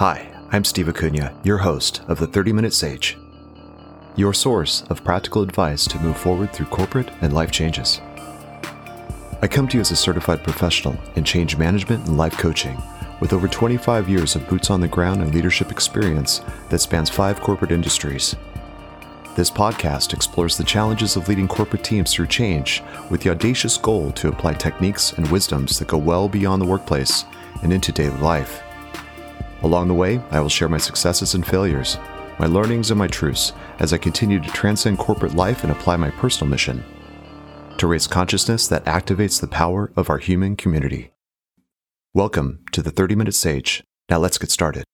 Hi, I'm Steve Acuna, your host of the 30 Minute Sage, your source of practical advice to move forward through corporate and life changes. I come to you as a certified professional in change management and life coaching with over 25 years of boots on the ground and leadership experience that spans five corporate industries. This podcast explores the challenges of leading corporate teams through change with the audacious goal to apply techniques and wisdoms that go well beyond the workplace and into daily life. Along the way, I will share my successes and failures, my learnings and my truths as I continue to transcend corporate life and apply my personal mission to raise consciousness that activates the power of our human community. Welcome to the 30 Minute Sage. Now let's get started.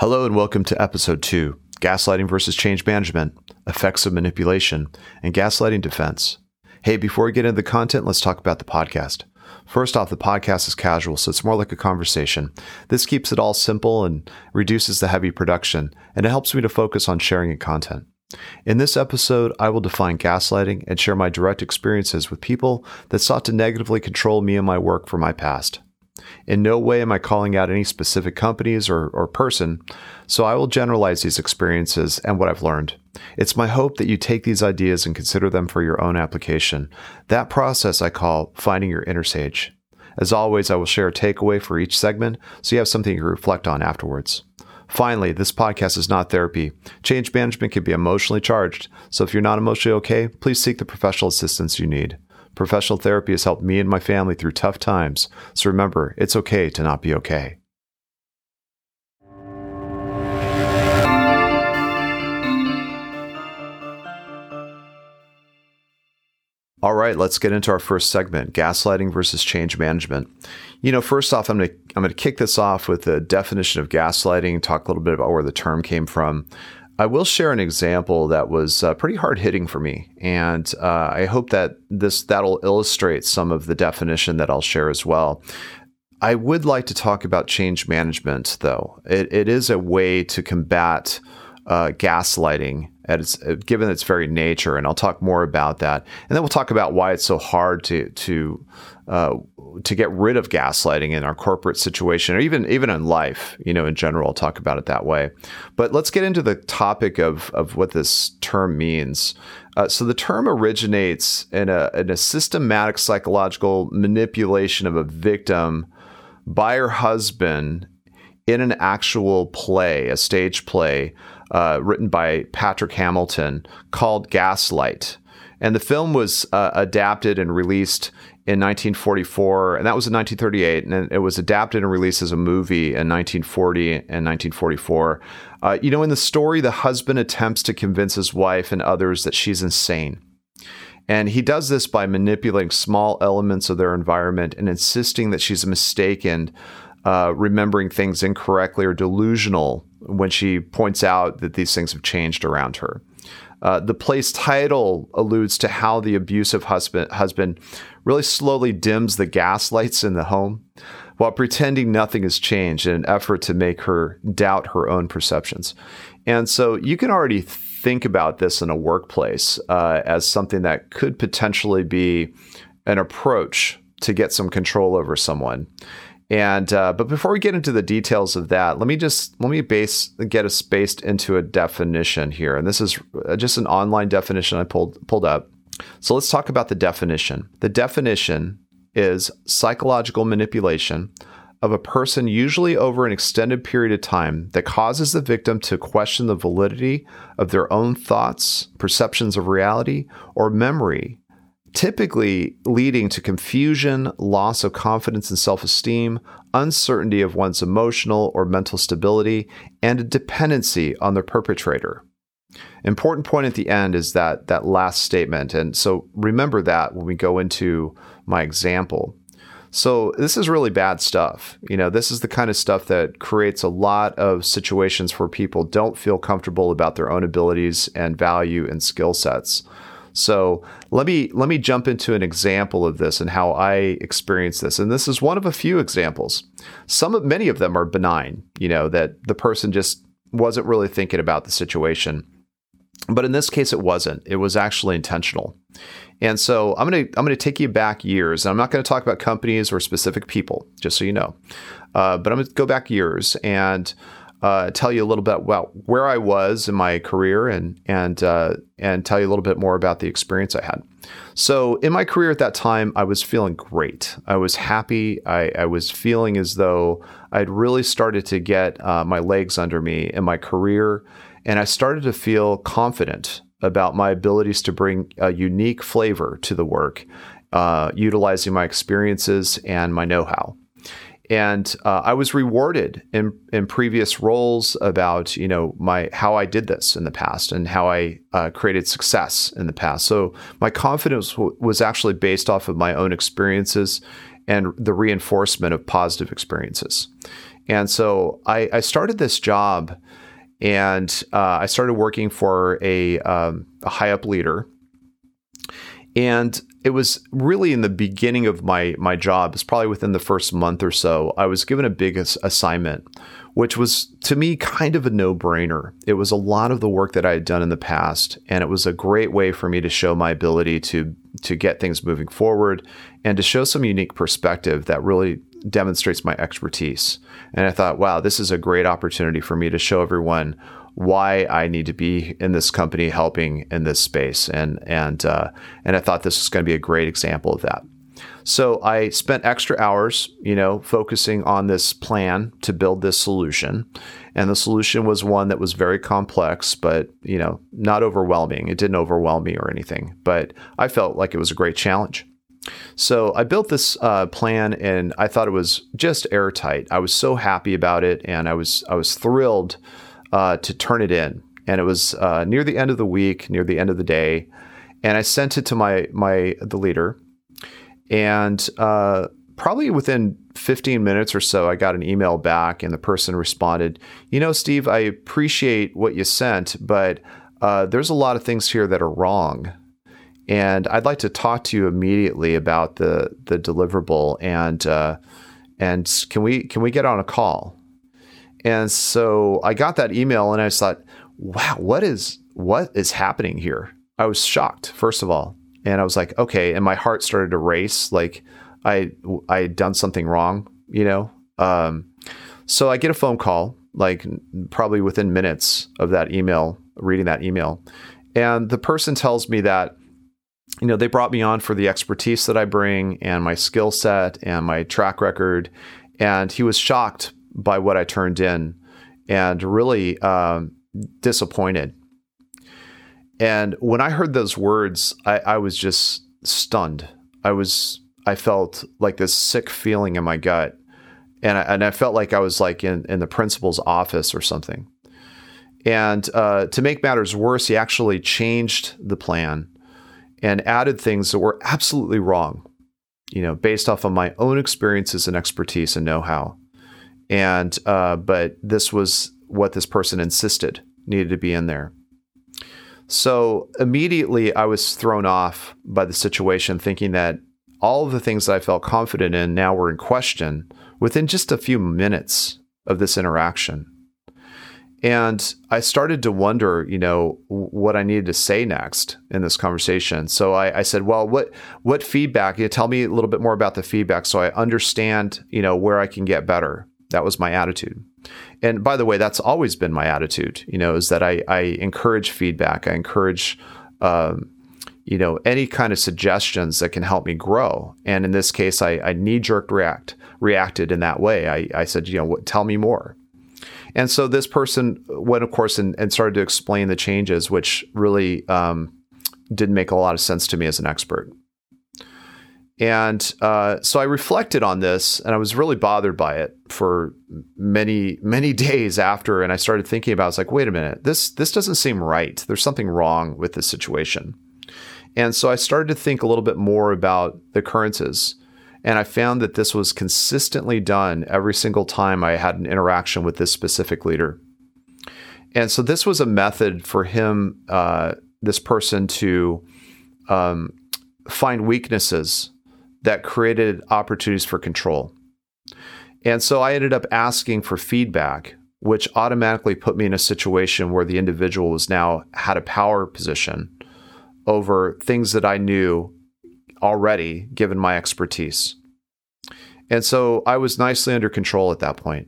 Hello, and welcome to episode 2 Gaslighting versus Change Management, Effects of Manipulation, and Gaslighting Defense. Hey, before we get into the content, let's talk about the podcast. First off, the podcast is casual, so it's more like a conversation. This keeps it all simple and reduces the heavy production, and it helps me to focus on sharing content. In this episode, I will define gaslighting and share my direct experiences with people that sought to negatively control me and my work for my past. In no way am I calling out any specific companies or, or person, so I will generalize these experiences and what I've learned. It's my hope that you take these ideas and consider them for your own application. That process I call finding your inner sage. As always, I will share a takeaway for each segment so you have something to reflect on afterwards. Finally, this podcast is not therapy. Change management can be emotionally charged, so if you're not emotionally okay, please seek the professional assistance you need. Professional therapy has helped me and my family through tough times, so remember, it's okay to not be okay. All right, let's get into our first segment, gaslighting versus change management. You know, first off, I'm going to I'm going to kick this off with the definition of gaslighting, talk a little bit about where the term came from. I will share an example that was uh, pretty hard hitting for me, and uh, I hope that this that'll illustrate some of the definition that I'll share as well. I would like to talk about change management, though. It, it is a way to combat uh, gaslighting at its given its very nature, and I'll talk more about that. And then we'll talk about why it's so hard to to uh, to get rid of gaslighting in our corporate situation, or even even in life. You know, in general, I'll talk about it that way. But let's get into the topic of of what this term means. Uh, so the term originates in a in a systematic psychological manipulation of a victim by her husband in an actual play, a stage play uh, written by Patrick Hamilton called Gaslight. And the film was uh, adapted and released in 1944, and that was in 1938, and it was adapted and released as a movie in 1940 and 1944. Uh, you know, in the story, the husband attempts to convince his wife and others that she's insane. And he does this by manipulating small elements of their environment and insisting that she's mistaken, uh, remembering things incorrectly or delusional when she points out that these things have changed around her. Uh, the play's title alludes to how the abusive husband, husband really slowly dims the gas lights in the home while pretending nothing has changed in an effort to make her doubt her own perceptions. And so you can already think about this in a workplace uh, as something that could potentially be an approach to get some control over someone. And uh, but before we get into the details of that, let me just let me base get us based into a definition here. And this is uh, just an online definition I pulled pulled up. So let's talk about the definition. The definition is psychological manipulation of a person, usually over an extended period of time, that causes the victim to question the validity of their own thoughts, perceptions of reality, or memory typically leading to confusion, loss of confidence and self esteem, uncertainty of one's emotional or mental stability, and a dependency on the perpetrator. Important point at the end is that that last statement. And so remember that when we go into my example. So this is really bad stuff. You know, this is the kind of stuff that creates a lot of situations where people don't feel comfortable about their own abilities and value and skill sets. So let me let me jump into an example of this and how I experience this. And this is one of a few examples. Some of many of them are benign, you know, that the person just wasn't really thinking about the situation. But in this case, it wasn't. It was actually intentional. And so I'm gonna I'm gonna take you back years. And I'm not going to talk about companies or specific people, just so you know. Uh, but I'm going to go back years and uh, tell you a little bit about where I was in my career and and uh, and tell you a little bit more about the experience I had. So in my career at that time, I was feeling great. I was happy. I, I was feeling as though I'd really started to get uh, my legs under me in my career, and I started to feel confident about my abilities to bring a unique flavor to the work, uh, utilizing my experiences and my know-how and uh, I was rewarded in in previous roles about you know my how I did this in the past and how I uh, created success in the past. So my confidence w- was actually based off of my own experiences and the reinforcement of positive experiences. And so I, I started this job, and uh, I started working for a, um, a high up leader. And it was really in the beginning of my my job. It's probably within the first month or so. I was given a big assignment, which was to me kind of a no brainer. It was a lot of the work that I had done in the past, and it was a great way for me to show my ability to to get things moving forward and to show some unique perspective that really demonstrates my expertise. And I thought, wow, this is a great opportunity for me to show everyone why I need to be in this company helping in this space. And and uh, and I thought this was going to be a great example of that. So I spent extra hours, you know, focusing on this plan to build this solution. And the solution was one that was very complex, but, you know, not overwhelming. It didn't overwhelm me or anything, but I felt like it was a great challenge. So I built this uh, plan and I thought it was just airtight. I was so happy about it and I was I was thrilled uh, to turn it in. And it was uh, near the end of the week, near the end of the day, and I sent it to my my the leader. And uh, probably within 15 minutes or so, I got an email back, and the person responded, "You know, Steve, I appreciate what you sent, but uh, there's a lot of things here that are wrong." And I'd like to talk to you immediately about the the deliverable and uh, and can we can we get on a call? And so I got that email and I thought, wow, what is what is happening here? I was shocked, first of all. And I was like, okay, and my heart started to race like I I had done something wrong, you know? Um, so I get a phone call like probably within minutes of that email, reading that email. And the person tells me that you know, they brought me on for the expertise that I bring and my skill set and my track record. And he was shocked by what I turned in and really um, disappointed. And when I heard those words, I, I was just stunned. I was, I felt like this sick feeling in my gut. And I, and I felt like I was like in, in the principal's office or something. And uh, to make matters worse, he actually changed the plan and added things that were absolutely wrong, you know, based off of my own experiences and expertise and know how and uh, but this was what this person insisted needed to be in there. So immediately I was thrown off by the situation, thinking that all of the things that I felt confident in now were in question within just a few minutes of this interaction. And I started to wonder, you know, what I needed to say next in this conversation. So I, I said, well, what what feedback? You know, tell me a little bit more about the feedback so I understand, you know, where I can get better. That was my attitude. And by the way, that's always been my attitude, you know, is that I, I encourage feedback. I encourage, um, you know, any kind of suggestions that can help me grow. And in this case, I, I knee jerk react, reacted in that way. I, I said, you know, what, tell me more. And so this person went, of course, and, and started to explain the changes, which really um, didn't make a lot of sense to me as an expert. And uh, so I reflected on this and I was really bothered by it for many, many days after. And I started thinking about it. I was like, wait a minute, this, this doesn't seem right. There's something wrong with this situation. And so I started to think a little bit more about the occurrences. And I found that this was consistently done every single time I had an interaction with this specific leader. And so this was a method for him, uh, this person, to um, find weaknesses that created opportunities for control. And so I ended up asking for feedback which automatically put me in a situation where the individual was now had a power position over things that I knew already, given my expertise. And so I was nicely under control at that point.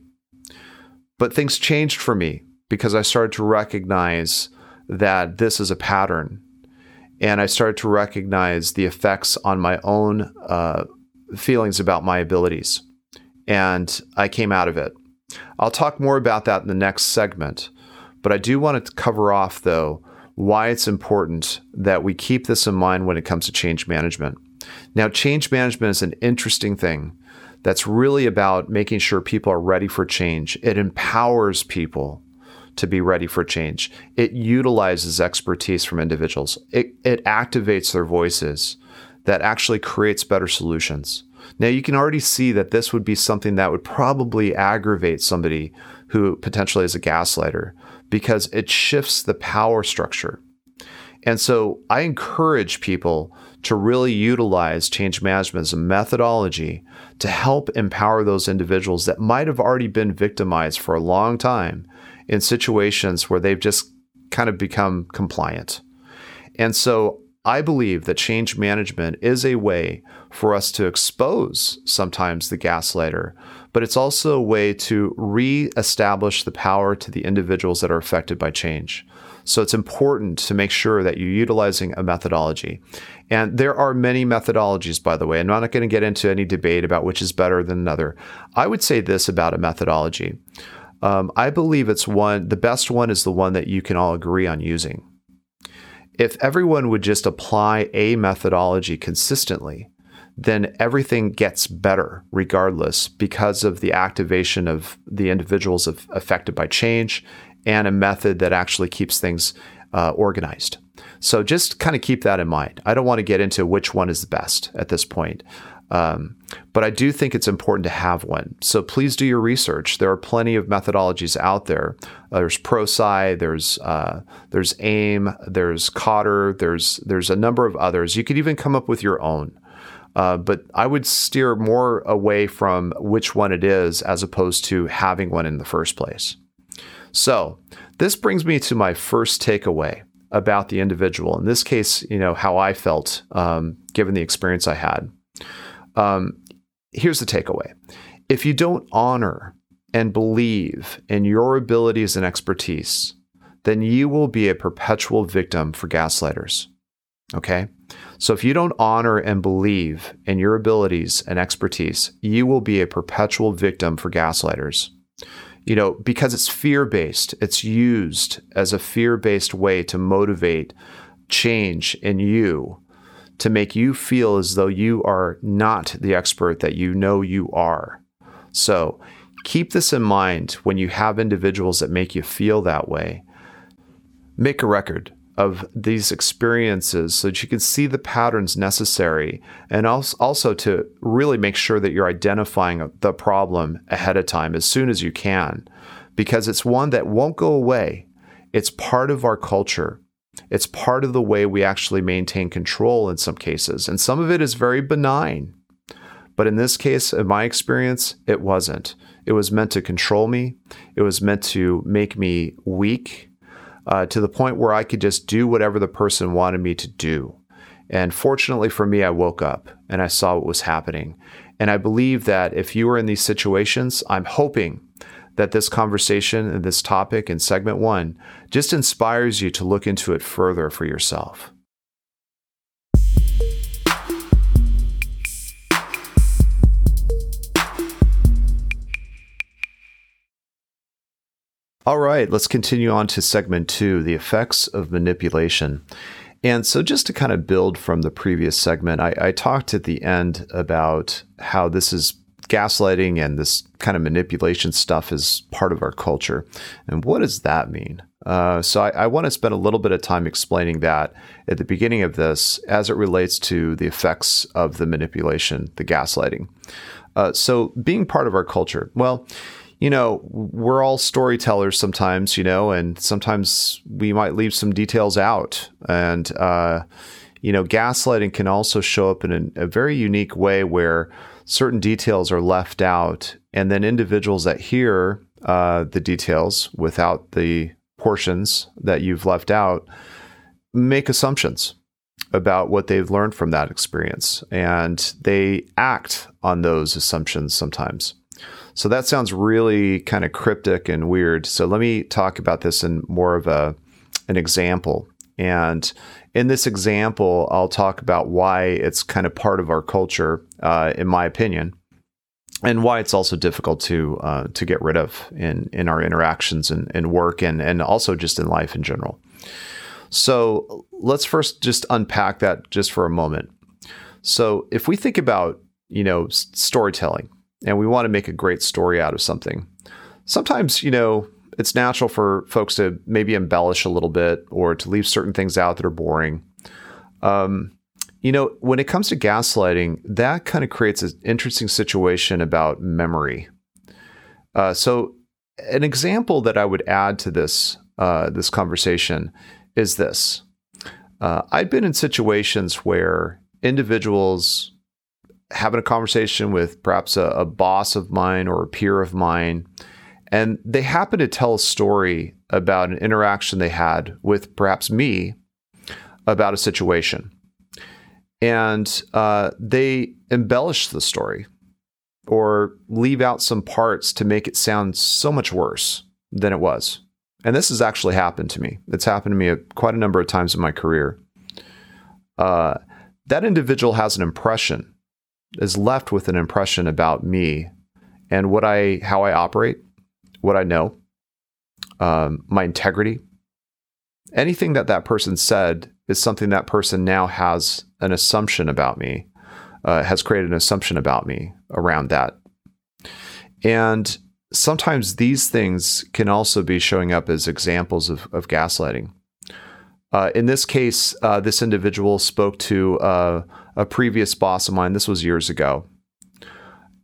But things changed for me because I started to recognize that this is a pattern. And I started to recognize the effects on my own uh, feelings about my abilities. And I came out of it. I'll talk more about that in the next segment. But I do want to cover off, though, why it's important that we keep this in mind when it comes to change management. Now, change management is an interesting thing that's really about making sure people are ready for change. It empowers people to be ready for change. It utilizes expertise from individuals. It, it activates their voices that actually creates better solutions. Now, you can already see that this would be something that would probably aggravate somebody who potentially is a gaslighter because it shifts the power structure. And so I encourage people to really utilize change management as a methodology to help empower those individuals that might have already been victimized for a long time in situations where they've just kind of become compliant. And so I believe that change management is a way for us to expose sometimes the gaslighter, but it's also a way to re-establish the power to the individuals that are affected by change. So it's important to make sure that you're utilizing a methodology. And there are many methodologies, by the way. I'm not going to get into any debate about which is better than another. I would say this about a methodology. Um, I believe it's one, the best one is the one that you can all agree on using if everyone would just apply a methodology consistently, then everything gets better regardless because of the activation of the individuals affected by change and a method that actually keeps things uh, organized. So just kind of keep that in mind. I don't want to get into which one is the best at this point. Um, but I do think it's important to have one. So please do your research. There are plenty of methodologies out there. Uh, there's Prosci, there's uh, there's AIM, there's Kotter, there's there's a number of others. You could even come up with your own. Uh, but I would steer more away from which one it is as opposed to having one in the first place. So this brings me to my first takeaway about the individual. In this case, you know how I felt um, given the experience I had. Um, here's the takeaway if you don't honor and believe in your abilities and expertise, then you will be a perpetual victim for gaslighters. Okay? So if you don't honor and believe in your abilities and expertise, you will be a perpetual victim for gaslighters. You know, because it's fear based, it's used as a fear based way to motivate change in you to make you feel as though you are not the expert that you know you are. So keep this in mind when you have individuals that make you feel that way. Make a record of these experiences so that you can see the patterns necessary and also to really make sure that you're identifying the problem ahead of time as soon as you can because it's one that won't go away. It's part of our culture. It's part of the way we actually maintain control in some cases. And some of it is very benign. But in this case, in my experience, it wasn't. It was meant to control me, it was meant to make me weak uh, to the point where I could just do whatever the person wanted me to do. And fortunately for me, I woke up and I saw what was happening. And I believe that if you are in these situations, I'm hoping that this conversation and this topic in segment one just inspires you to look into it further for yourself. All right, let's continue on to segment two the effects of manipulation. And so, just to kind of build from the previous segment, I, I talked at the end about how this is gaslighting and this kind of manipulation stuff is part of our culture. And what does that mean? Uh, so I, I want to spend a little bit of time explaining that at the beginning of this as it relates to the effects of the manipulation, the gaslighting. Uh, so being part of our culture, well, you know, we're all storytellers sometimes, you know, and sometimes we might leave some details out. And, uh, you know, gaslighting can also show up in a, a very unique way where certain details are left out, and then individuals that hear uh, the details without the portions that you've left out, make assumptions about what they've learned from that experience. And they act on those assumptions sometimes. So that sounds really kind of cryptic and weird. So let me talk about this in more of a an example. And in this example, I'll talk about why it's kind of part of our culture, uh, in my opinion, and why it's also difficult to uh, to get rid of in in our interactions and, and work and and also just in life in general. So let's first just unpack that just for a moment. So if we think about you know storytelling and we want to make a great story out of something, sometimes you know it's natural for folks to maybe embellish a little bit or to leave certain things out that are boring. Um, you know, when it comes to gaslighting, that kind of creates an interesting situation about memory. Uh, so, an example that I would add to this uh, this conversation is this: uh, I've been in situations where individuals having a conversation with perhaps a, a boss of mine or a peer of mine and they happen to tell a story about an interaction they had with perhaps me about a situation. And uh, they embellish the story or leave out some parts to make it sound so much worse than it was. And this has actually happened to me. It's happened to me a, quite a number of times in my career. Uh, that individual has an impression, is left with an impression about me and what I, how I operate, what I know, um, my integrity. Anything that that person said is something that person now has an assumption about me, uh, has created an assumption about me around that. And sometimes these things can also be showing up as examples of, of gaslighting. Uh, in this case, uh, this individual spoke to uh, a previous boss of mine. This was years ago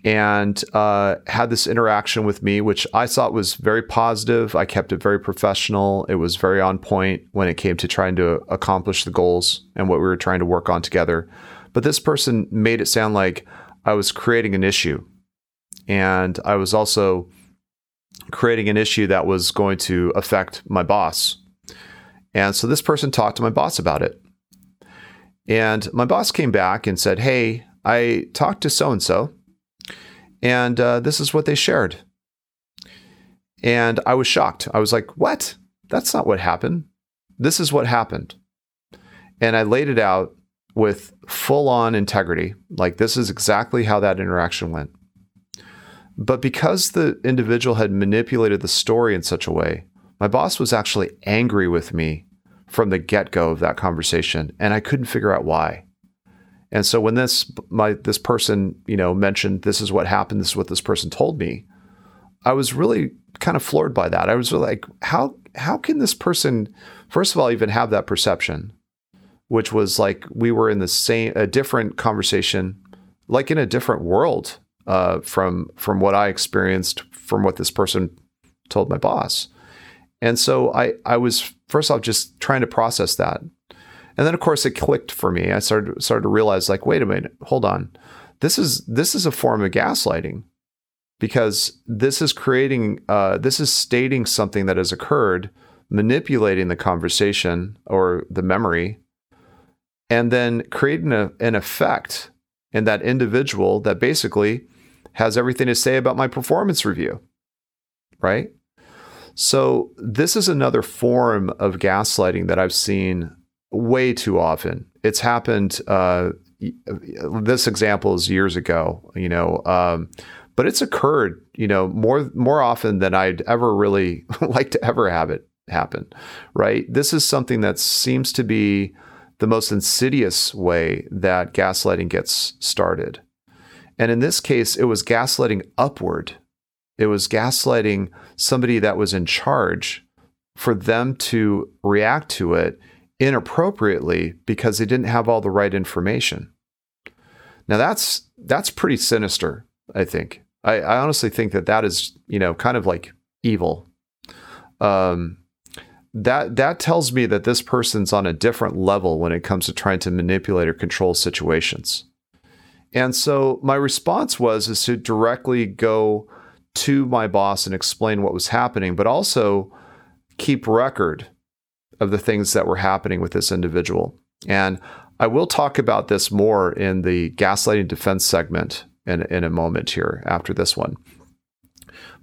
and uh, had this interaction with me, which I thought was very positive. I kept it very professional. It was very on point when it came to trying to accomplish the goals and what we were trying to work on together. But this person made it sound like I was creating an issue. And I was also creating an issue that was going to affect my boss. And so this person talked to my boss about it. And my boss came back and said, Hey, I talked to so and so and uh, this is what they shared. And I was shocked. I was like, what? That's not what happened. This is what happened. And I laid it out with full on integrity. Like, this is exactly how that interaction went. But because the individual had manipulated the story in such a way, my boss was actually angry with me from the get go of that conversation. And I couldn't figure out why. And so when this my this person, you know, mentioned this is what happened, this is what this person told me, I was really kind of floored by that. I was really like, how how can this person first of all even have that perception? Which was like we were in the same a different conversation, like in a different world uh, from from what I experienced from what this person told my boss. And so I I was first off just trying to process that and then of course it clicked for me. I started started to realize like, wait a minute, hold on. This is this is a form of gaslighting because this is creating uh, this is stating something that has occurred, manipulating the conversation or the memory, and then creating a, an effect in that individual that basically has everything to say about my performance review. Right? So, this is another form of gaslighting that I've seen way too often. It's happened. Uh, this example is years ago, you know, um, but it's occurred, you know, more more often than I'd ever really like to ever have it happen. Right? This is something that seems to be the most insidious way that gaslighting gets started. And in this case, it was gaslighting upward. It was gaslighting somebody that was in charge for them to react to it inappropriately because they didn't have all the right information. Now that's that's pretty sinister. I think. I, I honestly think that that is you know kind of like evil. Um, that that tells me that this person's on a different level when it comes to trying to manipulate or control situations. And so my response was is to directly go to my boss and explain what was happening, but also keep record of the things that were happening with this individual. And I will talk about this more in the gaslighting defense segment in, in a moment here after this one.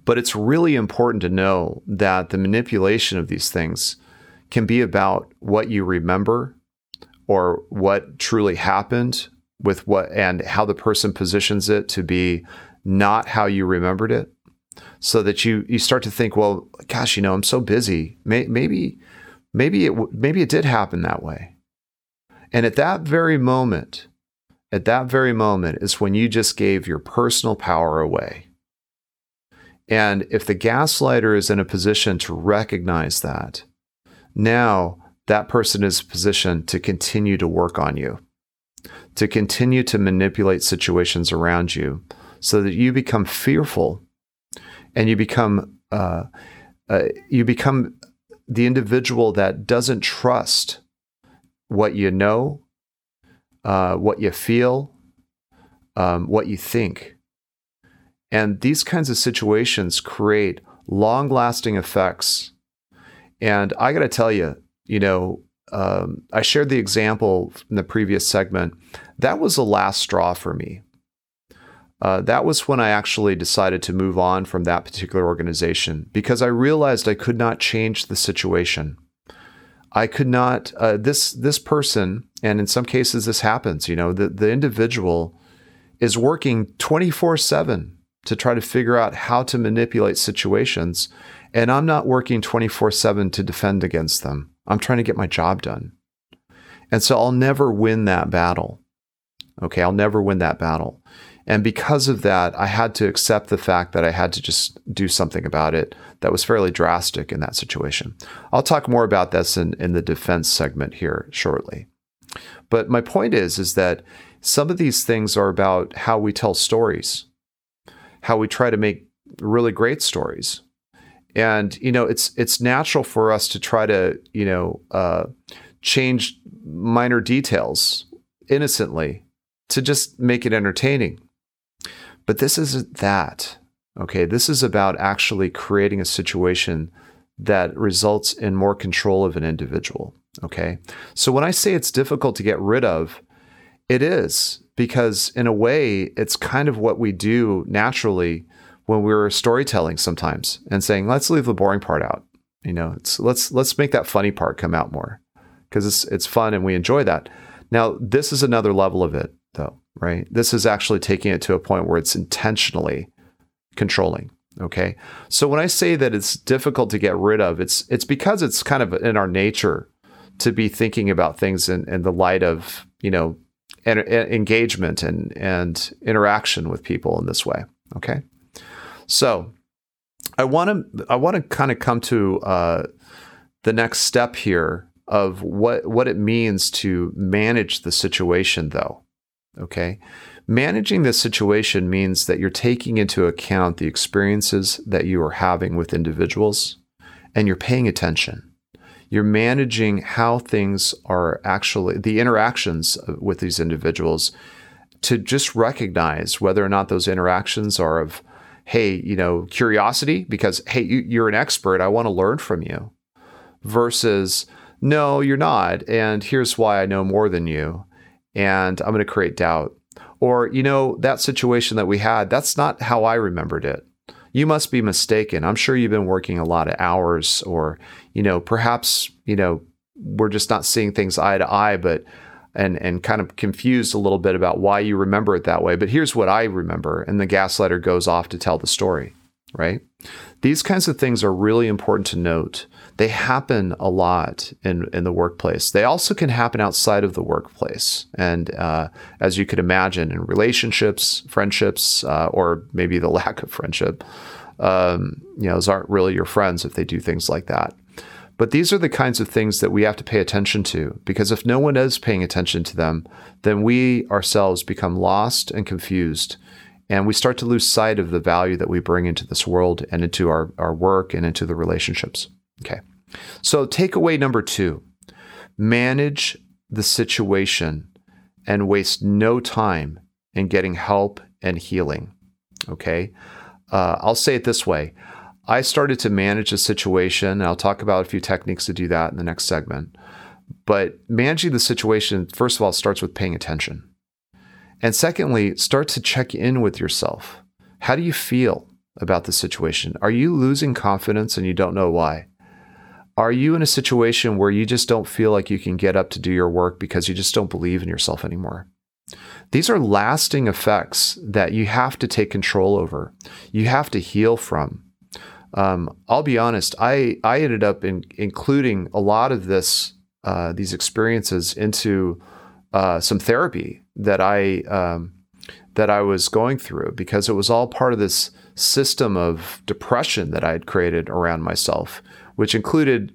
But it's really important to know that the manipulation of these things can be about what you remember or what truly happened with what and how the person positions it to be not how you remembered it so that you you start to think well gosh you know i'm so busy May, maybe maybe it maybe it did happen that way. And at that very moment at that very moment is when you just gave your personal power away. And if the gaslighter is in a position to recognize that now that person is positioned to continue to work on you to continue to manipulate situations around you so that you become fearful and you become uh, uh, you become the individual that doesn't trust what you know, uh, what you feel, um, what you think. And these kinds of situations create long lasting effects. And I got to tell you, you know, um, I shared the example in the previous segment. That was the last straw for me. Uh, that was when I actually decided to move on from that particular organization because I realized I could not change the situation. I could not. Uh, this this person, and in some cases this happens. You know, the the individual is working twenty four seven to try to figure out how to manipulate situations, and I'm not working twenty four seven to defend against them. I'm trying to get my job done. And so I'll never win that battle. Okay, I'll never win that battle. And because of that, I had to accept the fact that I had to just do something about it that was fairly drastic in that situation. I'll talk more about this in, in the defense segment here shortly. But my point is, is that some of these things are about how we tell stories, how we try to make really great stories and you know it's it's natural for us to try to you know uh, change minor details innocently to just make it entertaining but this isn't that okay this is about actually creating a situation that results in more control of an individual okay so when i say it's difficult to get rid of it is because in a way it's kind of what we do naturally when we're storytelling sometimes and saying, let's leave the boring part out. You know, let's let's make that funny part come out more because it's it's fun and we enjoy that. Now, this is another level of it right? This is actually taking it to a point where it's intentionally controlling. Okay. So when I say that it's difficult to get rid of, it's it's because it's kind of in our nature to be thinking about things in, in the light of, you know, en- engagement and and interaction with people in this way. Okay. So I want to I want to kind of come to uh, the next step here of what what it means to manage the situation, though. Okay. Managing this situation means that you're taking into account the experiences that you are having with individuals and you're paying attention. You're managing how things are actually, the interactions with these individuals to just recognize whether or not those interactions are of hey, you know, curiosity because, hey, you, are an expert. I want to learn from you versus, no, you're not. And here's why I know more than you. And I'm going to create doubt. Or, you know, that situation that we had, that's not how I remembered it. You must be mistaken. I'm sure you've been working a lot of hours, or, you know, perhaps, you know, we're just not seeing things eye to eye, but and and kind of confused a little bit about why you remember it that way. But here's what I remember, and the gaslighter goes off to tell the story. Right? These kinds of things are really important to note. They happen a lot in in the workplace. They also can happen outside of the workplace, and uh, as you could imagine, in relationships, friendships, uh, or maybe the lack of friendship. Um, you know, those aren't really your friends if they do things like that. But these are the kinds of things that we have to pay attention to because if no one is paying attention to them, then we ourselves become lost and confused. And we start to lose sight of the value that we bring into this world and into our, our work and into the relationships. Okay. So, takeaway number two manage the situation and waste no time in getting help and healing. Okay. uh, I'll say it this way I started to manage a situation, and I'll talk about a few techniques to do that in the next segment. But managing the situation, first of all, starts with paying attention. And secondly, start to check in with yourself. How do you feel about the situation? Are you losing confidence and you don't know why? Are you in a situation where you just don't feel like you can get up to do your work because you just don't believe in yourself anymore? These are lasting effects that you have to take control over. You have to heal from. Um, I'll be honest. I I ended up in, including a lot of this uh, these experiences into uh, some therapy that I um, that I was going through because it was all part of this system of depression that I had created around myself, which included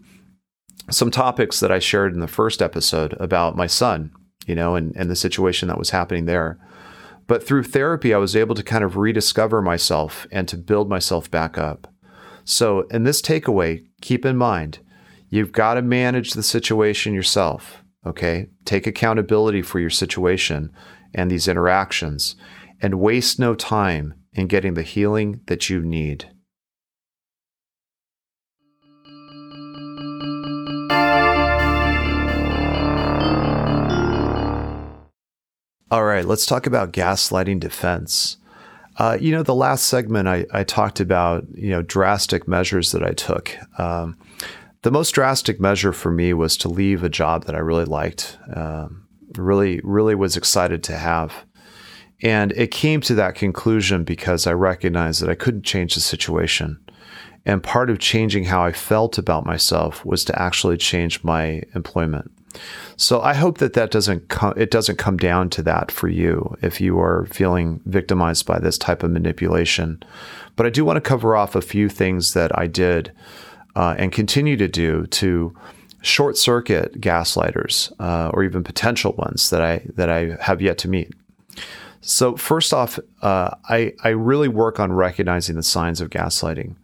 some topics that I shared in the first episode about my son, you know, and, and the situation that was happening there. But through therapy, I was able to kind of rediscover myself and to build myself back up. So, in this takeaway, keep in mind, you've got to manage the situation yourself. Okay. Take accountability for your situation and these interactions and waste no time in getting the healing that you need. All right, let's talk about gaslighting defense. Uh, you know, the last segment I, I, talked about, you know, drastic measures that I took. Um, the most drastic measure for me was to leave a job that I really liked, um, really, really was excited to have. And it came to that conclusion because I recognized that I couldn't change the situation. And part of changing how I felt about myself was to actually change my employment. So I hope that that doesn't come, it doesn't come down to that for you if you are feeling victimized by this type of manipulation. But I do want to cover off a few things that I did uh, and continue to do to short circuit gaslighters uh, or even potential ones that I that I have yet to meet. So first off, uh, I I really work on recognizing the signs of gaslighting.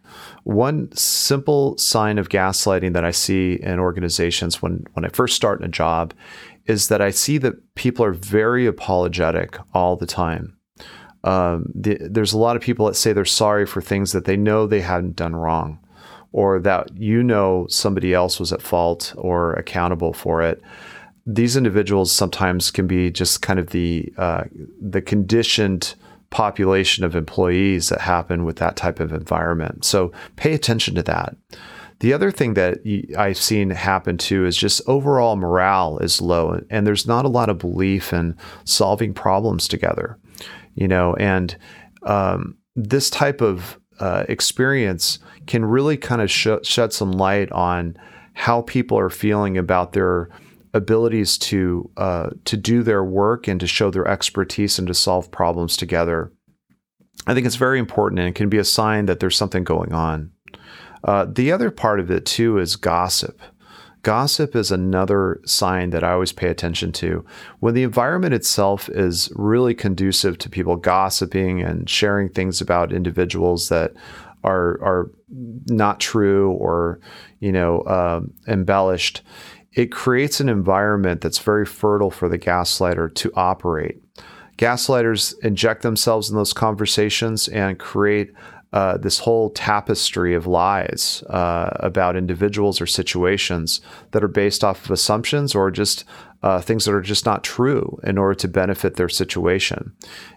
One simple sign of gaslighting that I see in organizations when when I first start in a job is that I see that people are very apologetic all the time. Um, the, there's a lot of people that say they're sorry for things that they know they hadn't done wrong, or that you know somebody else was at fault or accountable for it these individuals sometimes can be just kind of the uh, the conditioned population of employees that happen with that type of environment. So pay attention to that. The other thing that I've seen happen too is just overall morale is low, and there's not a lot of belief in solving problems together. You know, and um, this type of uh, experience can really kind of sh- shed some light on how people are feeling about their abilities to uh, to do their work and to show their expertise and to solve problems together. I think it's very important and it can be a sign that there's something going on. Uh, the other part of it too is gossip. Gossip is another sign that I always pay attention to. When the environment itself is really conducive to people gossiping and sharing things about individuals that are are not true or you know uh, embellished, it creates an environment that's very fertile for the gaslighter to operate. Gaslighters inject themselves in those conversations and create uh, this whole tapestry of lies uh, about individuals or situations that are based off of assumptions or just uh, things that are just not true in order to benefit their situation.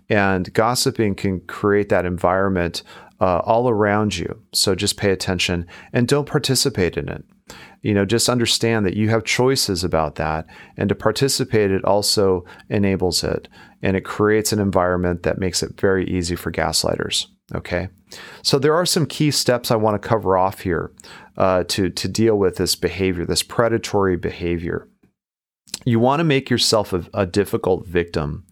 And gossiping can create that environment uh, all around you. So just pay attention and don't participate in it you know just understand that you have choices about that and to participate it also enables it and it creates an environment that makes it very easy for gaslighters okay? So there are some key steps i want to cover off here uh, to to deal with this behavior this predatory behavior. You want to make yourself a, a difficult victim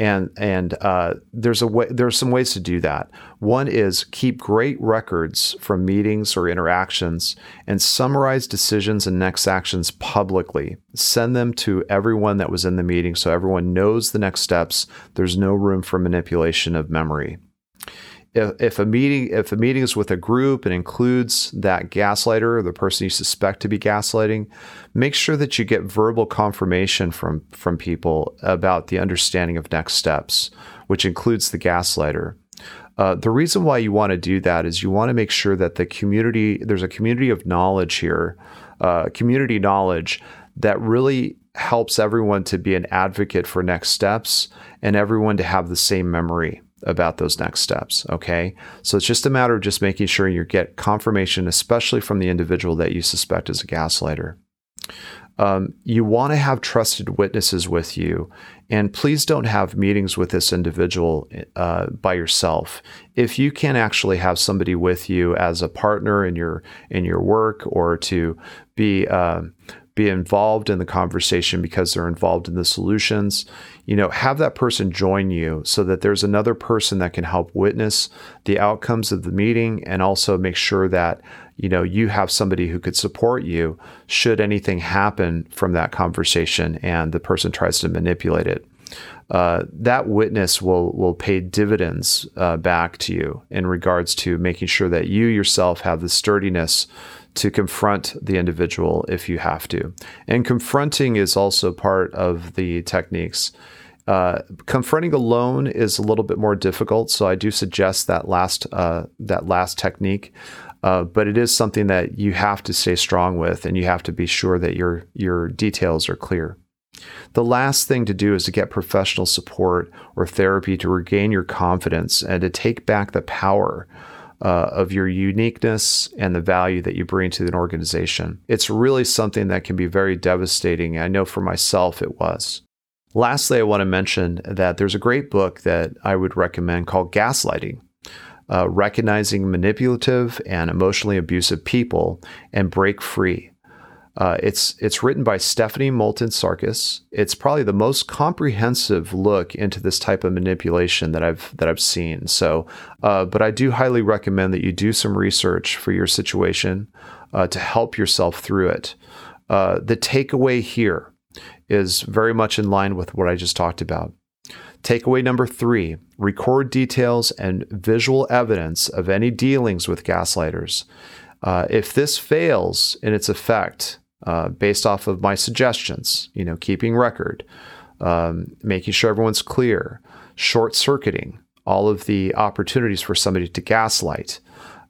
and and uh, there's a way there's some ways to do that. One is keep great records from meetings or interactions and summarize decisions and next actions publicly. Send them to everyone that was in the meeting so everyone knows the next steps. There's no room for manipulation of memory if, if a meeting if a meeting is with a group and includes that gaslighter, the person you suspect to be gaslighting, make sure that you get verbal confirmation from from people about the understanding of next steps, which includes the gaslighter. Uh, the reason why you want to do that is you want to make sure that the community, there's a community of knowledge here, uh, community knowledge that really helps everyone to be an advocate for next steps and everyone to have the same memory about those next steps. Okay. So it's just a matter of just making sure you get confirmation, especially from the individual that you suspect is a gaslighter. Um, you want to have trusted witnesses with you, and please don't have meetings with this individual uh, by yourself. If you can actually have somebody with you as a partner in your in your work, or to be uh, be involved in the conversation because they're involved in the solutions. You know, have that person join you so that there's another person that can help witness the outcomes of the meeting and also make sure that, you know, you have somebody who could support you should anything happen from that conversation and the person tries to manipulate it. Uh, that witness will will pay dividends uh, back to you in regards to making sure that you yourself have the sturdiness to confront the individual if you have to. And confronting is also part of the techniques. Uh, confronting alone is a little bit more difficult, so I do suggest that last uh, that last technique. Uh, but it is something that you have to stay strong with, and you have to be sure that your your details are clear. The last thing to do is to get professional support or therapy to regain your confidence and to take back the power uh, of your uniqueness and the value that you bring to an organization. It's really something that can be very devastating. I know for myself it was. Lastly, I want to mention that there's a great book that I would recommend called Gaslighting. Uh, recognizing manipulative and emotionally abusive people and break free. Uh, it's it's written by Stephanie Moulton Sarkis. It's probably the most comprehensive look into this type of manipulation that I've that I've seen. So, uh, but I do highly recommend that you do some research for your situation uh, to help yourself through it. Uh, the takeaway here is very much in line with what I just talked about. Takeaway number three record details and visual evidence of any dealings with gaslighters. Uh, if this fails in its effect, uh, based off of my suggestions, you know, keeping record, um, making sure everyone's clear, short circuiting all of the opportunities for somebody to gaslight,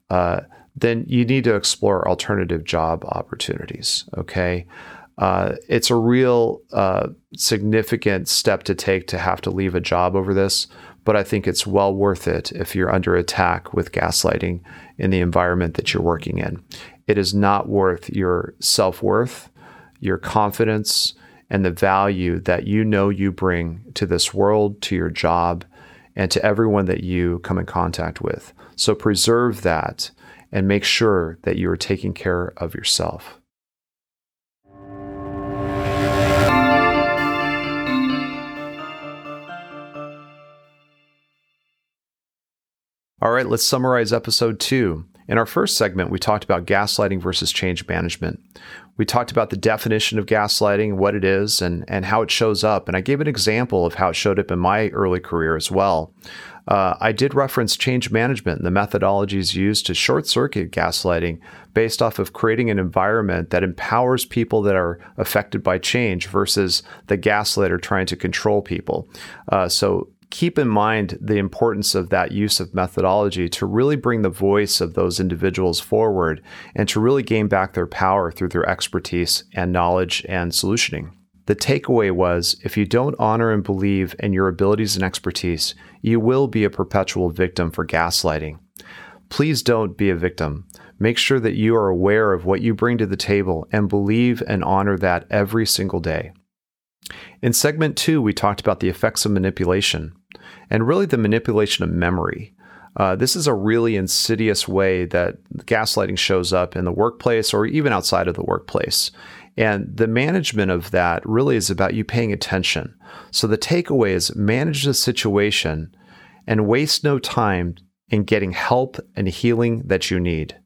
uh, then you need to explore alternative job opportunities. Okay. Uh, it's a real uh, significant step to take to have to leave a job over this, but I think it's well worth it if you're under attack with gaslighting in the environment that you're working in. It is not worth your self worth, your confidence, and the value that you know you bring to this world, to your job, and to everyone that you come in contact with. So preserve that and make sure that you are taking care of yourself. All right, let's summarize episode two. In our first segment, we talked about gaslighting versus change management. We talked about the definition of gaslighting, what it is, and, and how it shows up. And I gave an example of how it showed up in my early career as well. Uh, I did reference change management and the methodologies used to short circuit gaslighting based off of creating an environment that empowers people that are affected by change versus the gaslighter trying to control people. Uh, so keep in mind the importance of that use of methodology to really bring the voice of those individuals forward and to really gain back their power through their expertise and knowledge and solutioning. The takeaway was if you don't honor and believe in your abilities and expertise, you will be a perpetual victim for gaslighting. Please don't be a victim. Make sure that you are aware of what you bring to the table and believe and honor that every single day. In segment two, we talked about the effects of manipulation and really the manipulation of memory. Uh, this is a really insidious way that gaslighting shows up in the workplace or even outside of the workplace. And the management of that really is about you paying attention. So the takeaway is manage the situation and waste no time in getting help and healing that you need.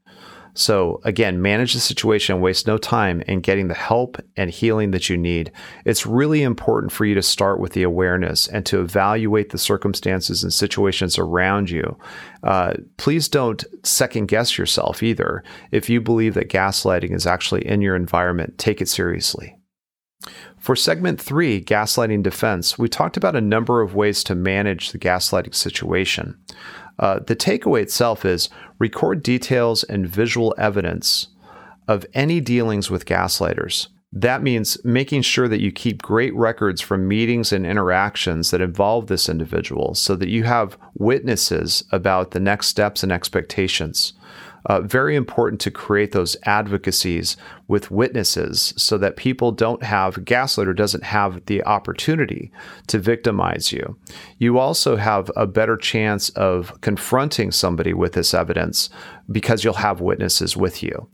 So, again, manage the situation, waste no time in getting the help and healing that you need. It's really important for you to start with the awareness and to evaluate the circumstances and situations around you. Uh, please don't second guess yourself either. If you believe that gaslighting is actually in your environment, take it seriously. For segment three, gaslighting defense, we talked about a number of ways to manage the gaslighting situation. Uh, the takeaway itself is record details and visual evidence of any dealings with gaslighters. That means making sure that you keep great records from meetings and interactions that involve this individual so that you have witnesses about the next steps and expectations. Uh, very important to create those advocacies with witnesses so that people don't have, gaslighter doesn't have the opportunity to victimize you. You also have a better chance of confronting somebody with this evidence because you'll have witnesses with you.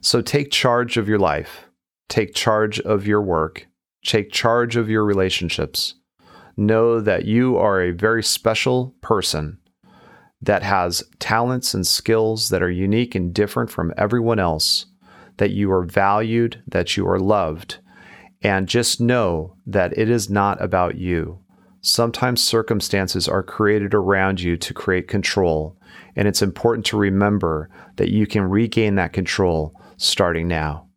So take charge of your life, take charge of your work, take charge of your relationships. Know that you are a very special person that has talents and skills that are unique and different from everyone else, that you are valued, that you are loved. And just know that it is not about you. Sometimes circumstances are created around you to create control, and it's important to remember that you can regain that control starting now.